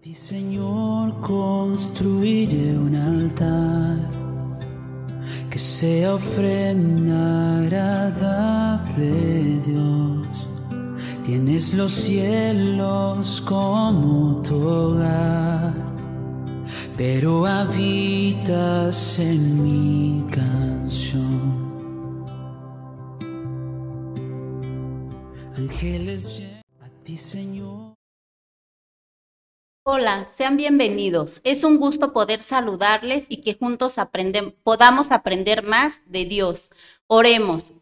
ti, Señor, construiré un altar que sea ofrenda agradable, Dios. Tienes los cielos como tu hogar, pero habitas en mi canción. Ángeles, a ti, Señor. Hola, sean bienvenidos. Es un gusto poder saludarles y que juntos podamos aprender más de Dios. Oremos.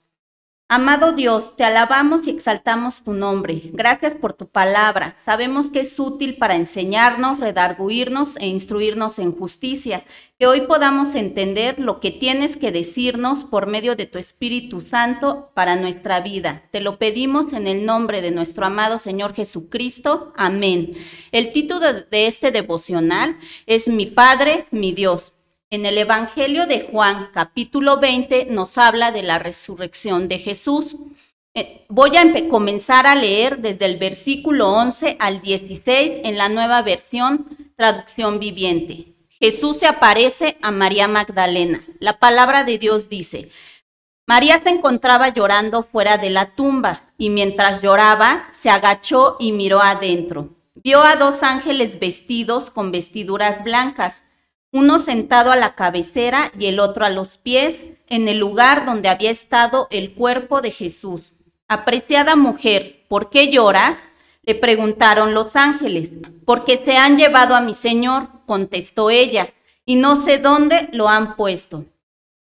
Amado Dios, te alabamos y exaltamos tu nombre. Gracias por tu palabra. Sabemos que es útil para enseñarnos, redarguirnos e instruirnos en justicia. Que hoy podamos entender lo que tienes que decirnos por medio de tu Espíritu Santo para nuestra vida. Te lo pedimos en el nombre de nuestro amado Señor Jesucristo. Amén. El título de- este devocional es Mi Padre, mi Dios. En el Evangelio de Juan, capítulo 20, nos habla de la resurrección de Jesús. Eh, Voy a comenzar a leer desde el versículo 11 al 16 en la nueva versión traducción viviente. Jesús se aparece a María Magdalena. La palabra de Dios dice, María se encontraba llorando fuera de la tumba y mientras lloraba se agachó y miró adentro. Vio a dos ángeles vestidos con vestiduras blancas uno sentado a la cabecera y el otro a los pies, en el lugar donde había estado el cuerpo de Jesús. Apreciada mujer, ¿por qué lloras? le preguntaron los ángeles. Porque se han llevado a mi señor, contestó ella, y no sé dónde lo han puesto.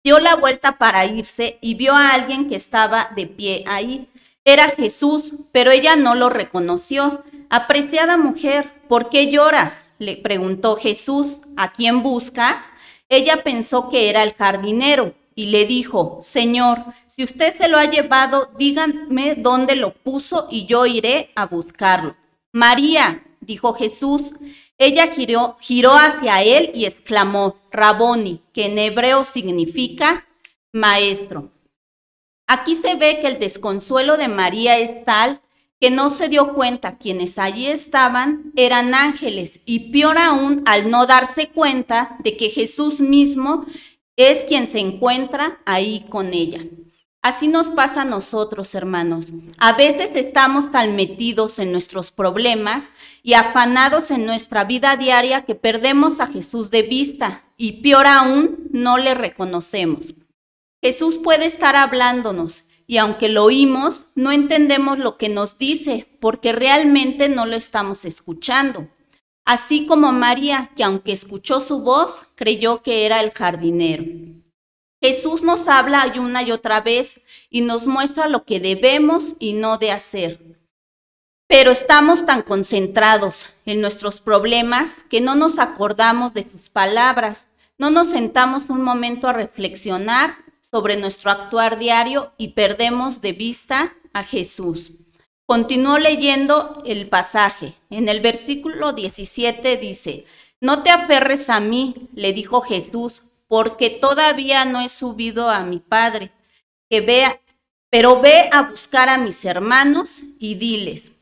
Dio la vuelta para irse y vio a alguien que estaba de pie ahí. Era Jesús, pero ella no lo reconoció. Apreciada mujer, ¿por qué lloras? le preguntó Jesús. ¿A quién buscas? Ella pensó que era el jardinero y le dijo, Señor, si usted se lo ha llevado, díganme dónde lo puso y yo iré a buscarlo. María, dijo Jesús. Ella giró, hacia él y exclamó, Raboni, que en hebreo significa maestro. Aquí se ve que el desconsuelo de María es tal que no se dio cuenta quienes allí estaban eran ángeles y peor aún al no darse cuenta de que Jesús mismo es quien se encuentra ahí con ella. Así nos pasa a nosotros, hermanos. A veces estamos tan metidos en nuestros problemas y afanados en nuestra vida diaria que perdemos a Jesús de vista y peor aún, no le reconocemos. Jesús puede estar hablándonos y aunque lo oímos, no entendemos lo que nos dice porque realmente no lo estamos escuchando. Así como María, que aunque escuchó su voz, creyó que era el jardinero. Jesús nos habla una y otra vez y nos muestra lo que debemos y no de hacer. Pero estamos tan concentrados en nuestros problemas que no nos acordamos de sus palabras, no nos sentamos un momento a reflexionar sobre nuestro actuar diario y perdemos de vista a Jesús. Continúo leyendo el pasaje. En el versículo 17 dice, No te aferres a mí, le dijo Jesús, porque todavía no he subido a mi Padre, que vea, pero ve a buscar a mis hermanos y diles.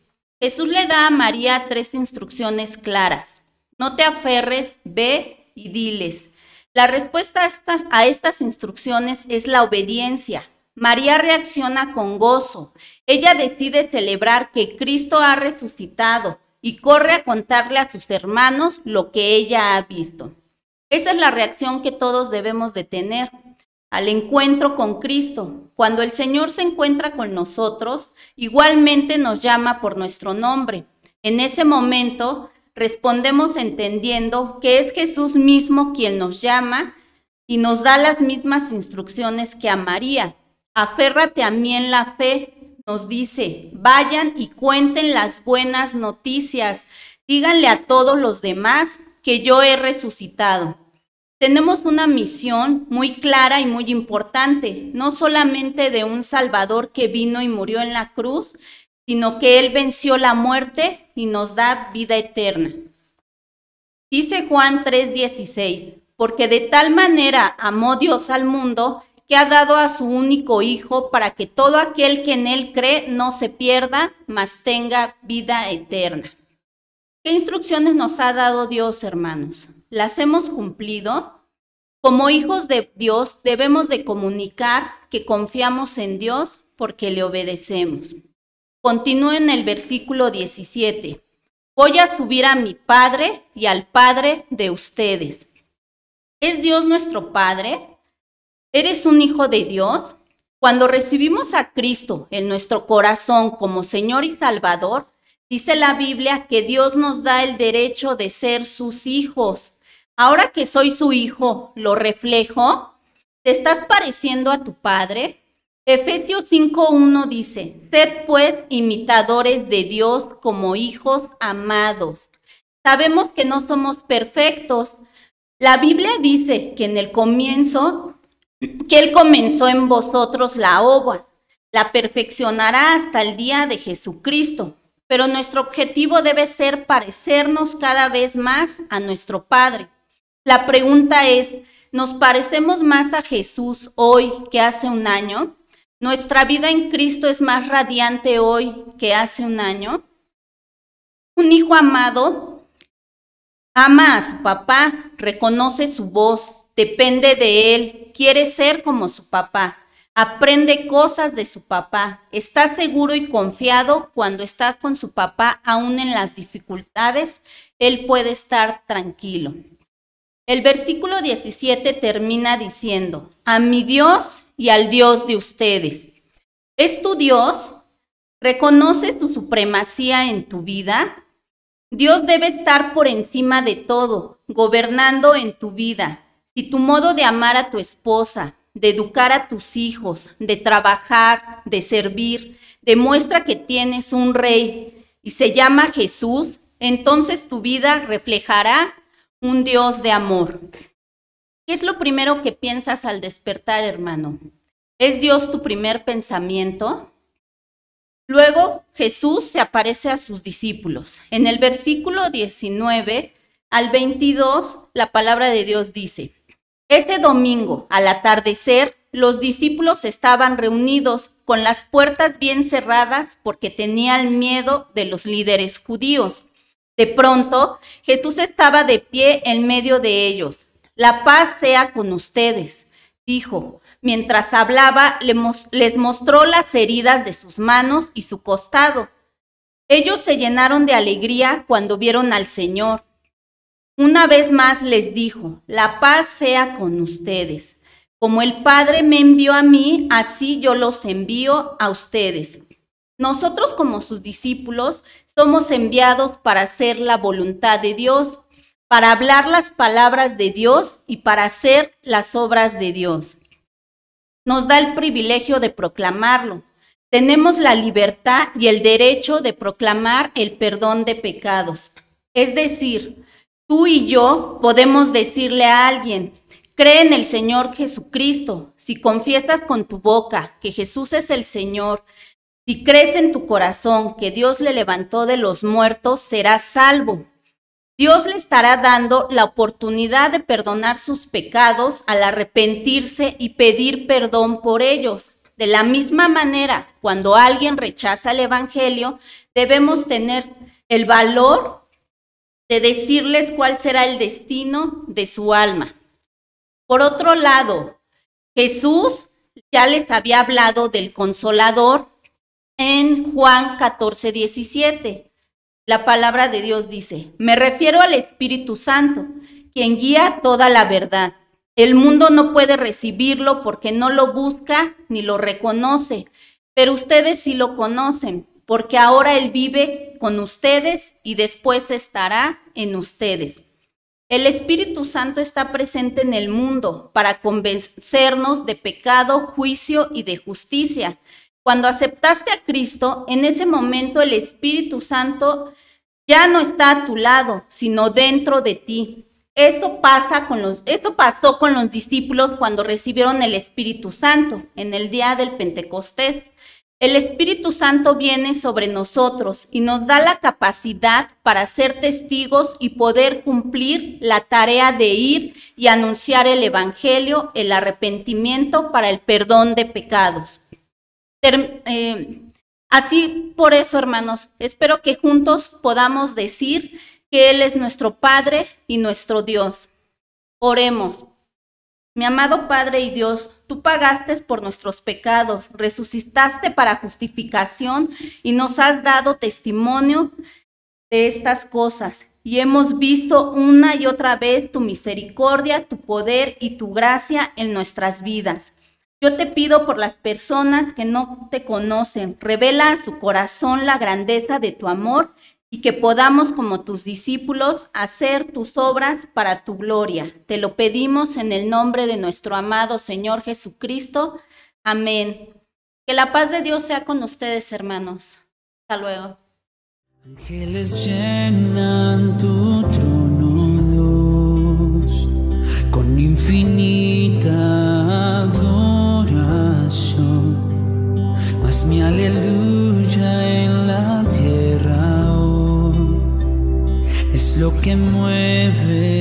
Jesús le da a María tres instrucciones claras. No te aferres, ve y diles. La respuesta a estas, instrucciones es la obediencia. María reacciona con gozo. Ella decide celebrar que Cristo ha resucitado y corre a contarle a sus hermanos lo que ella ha visto. Esa es la reacción que todos debemos de tener al encuentro con Cristo. Cuando el Señor se encuentra con nosotros, igualmente nos llama por nuestro nombre. En ese momento respondemos entendiendo que es Jesús mismo quien nos llama y nos da las mismas instrucciones que a María. Aférrate a mí en la fe, nos dice, vayan y cuenten las buenas noticias, díganle a todos los demás que yo he resucitado. Tenemos una misión muy clara y muy importante, no solamente de un Salvador que vino y murió en la cruz, sino que Él venció la muerte y nos da vida eterna. Dice Juan 3:16, porque de tal manera amó Dios al mundo que ha dado a su único Hijo para que todo aquel que en Él cree no se pierda, mas tenga vida eterna. ¿Qué instrucciones nos ha dado Dios, hermanos? ¿Las hemos cumplido? Como hijos de Dios debemos de comunicar que confiamos en Dios porque le obedecemos. Continúe en el versículo 17. Voy a subir a mi Padre y al Padre de ustedes. ¿Es Dios nuestro Padre? ¿Eres un hijo de Dios? Cuando recibimos a Cristo en nuestro corazón como Señor y Salvador, dice la Biblia que Dios nos da el derecho de ser sus hijos. Ahora que soy su hijo, ¿lo reflejo? ¿Te estás pareciendo a tu Padre? Efesios 5.1 dice, sed pues imitadores de Dios como hijos amados. Sabemos que no somos perfectos. La Biblia dice que en el comienzo, que Él comenzó en vosotros la obra, la perfeccionará hasta el día de Jesucristo. Pero nuestro objetivo debe ser parecernos cada vez más a nuestro Padre. La pregunta es, ¿nos parecemos más a Jesús hoy que hace un año? ¿Nuestra vida en Cristo es más radiante hoy que hace un año? Un hijo amado ama a su papá, reconoce su voz, depende de él, quiere ser como su papá, aprende cosas de su papá, está seguro y confiado cuando está con su papá, aún en las dificultades, él puede estar tranquilo. El versículo 17 termina diciendo, a mi Dios y al Dios de ustedes. ¿Es tu Dios? ¿Reconoces tu supremacía en tu vida? Dios debe estar por encima de todo, gobernando en tu vida. Si tu modo de amar a tu esposa, de educar a tus hijos, de trabajar, de servir, demuestra que tienes un rey y se llama Jesús, entonces tu vida reflejará un Dios de amor. ¿Qué es lo primero que piensas al despertar, hermano? ¿Es Dios tu primer pensamiento? Luego Jesús se aparece a sus discípulos. En el versículo 19 al 22, la palabra de Dios dice, ese domingo, al atardecer, los discípulos estaban reunidos con las puertas bien cerradas porque tenían miedo de los líderes judíos. De pronto, Jesús estaba de pie en medio de ellos. La paz sea con ustedes, dijo. Mientras hablaba, les mostró las heridas de sus manos y su costado. Ellos se llenaron de alegría cuando vieron al Señor. Una vez más les dijo, la paz sea con ustedes. Como el Padre me envió a mí, así yo los envío a ustedes. Nosotros como sus discípulos somos enviados para hacer la voluntad de Dios, para hablar las palabras de Dios y para hacer las obras de Dios. Nos da el privilegio de proclamarlo. Tenemos la libertad y el derecho de proclamar el perdón de pecados. Es decir, tú y yo podemos decirle a alguien, cree en el Señor Jesucristo. Si confiesas con tu boca que Jesús es el Señor si crees en tu corazón que Dios le levantó de los muertos, serás salvo. Dios le estará dando la oportunidad de perdonar sus pecados al arrepentirse y pedir perdón por ellos. De la misma manera, cuando alguien rechaza el Evangelio, debemos tener el valor de decirles cuál será el destino de su alma. Por otro lado, Jesús ya les había hablado del consolador en Juan 14, 17. La palabra de Dios dice, me refiero al Espíritu Santo, quien guía toda la verdad. El mundo no puede recibirlo porque no lo busca ni lo reconoce, pero ustedes sí lo conocen, porque ahora Él vive con ustedes y después estará en ustedes. El Espíritu Santo está presente en el mundo para convencernos de pecado, juicio y de justicia. Cuando aceptaste a Cristo, en ese momento el Espíritu Santo ya no está a tu lado, sino dentro de ti. Esto, pasa con los, esto pasó con los discípulos cuando recibieron el Espíritu Santo en el día del Pentecostés. El Espíritu Santo viene sobre nosotros y nos da la capacidad para ser testigos y poder cumplir la tarea de ir y anunciar el Evangelio, el arrepentimiento para el perdón de pecados. Eh, así por eso, hermanos, espero que juntos podamos decir que Él es nuestro Padre y nuestro Dios. Oremos. Mi amado Padre y Dios, tú pagaste por nuestros pecados, resucitaste para justificación y nos has dado testimonio de estas cosas. Y hemos visto una y otra vez tu misericordia, tu poder y tu gracia en nuestras vidas. Yo te pido por las personas que no te conocen, revela a su corazón la grandeza de tu amor y que podamos como tus discípulos hacer tus obras para tu gloria. Te lo pedimos en el nombre de nuestro amado Señor Jesucristo. Amén. Que la paz de Dios sea con ustedes, hermanos. Hasta luego. Ángeles llenan tu trono, con infinita que mueve.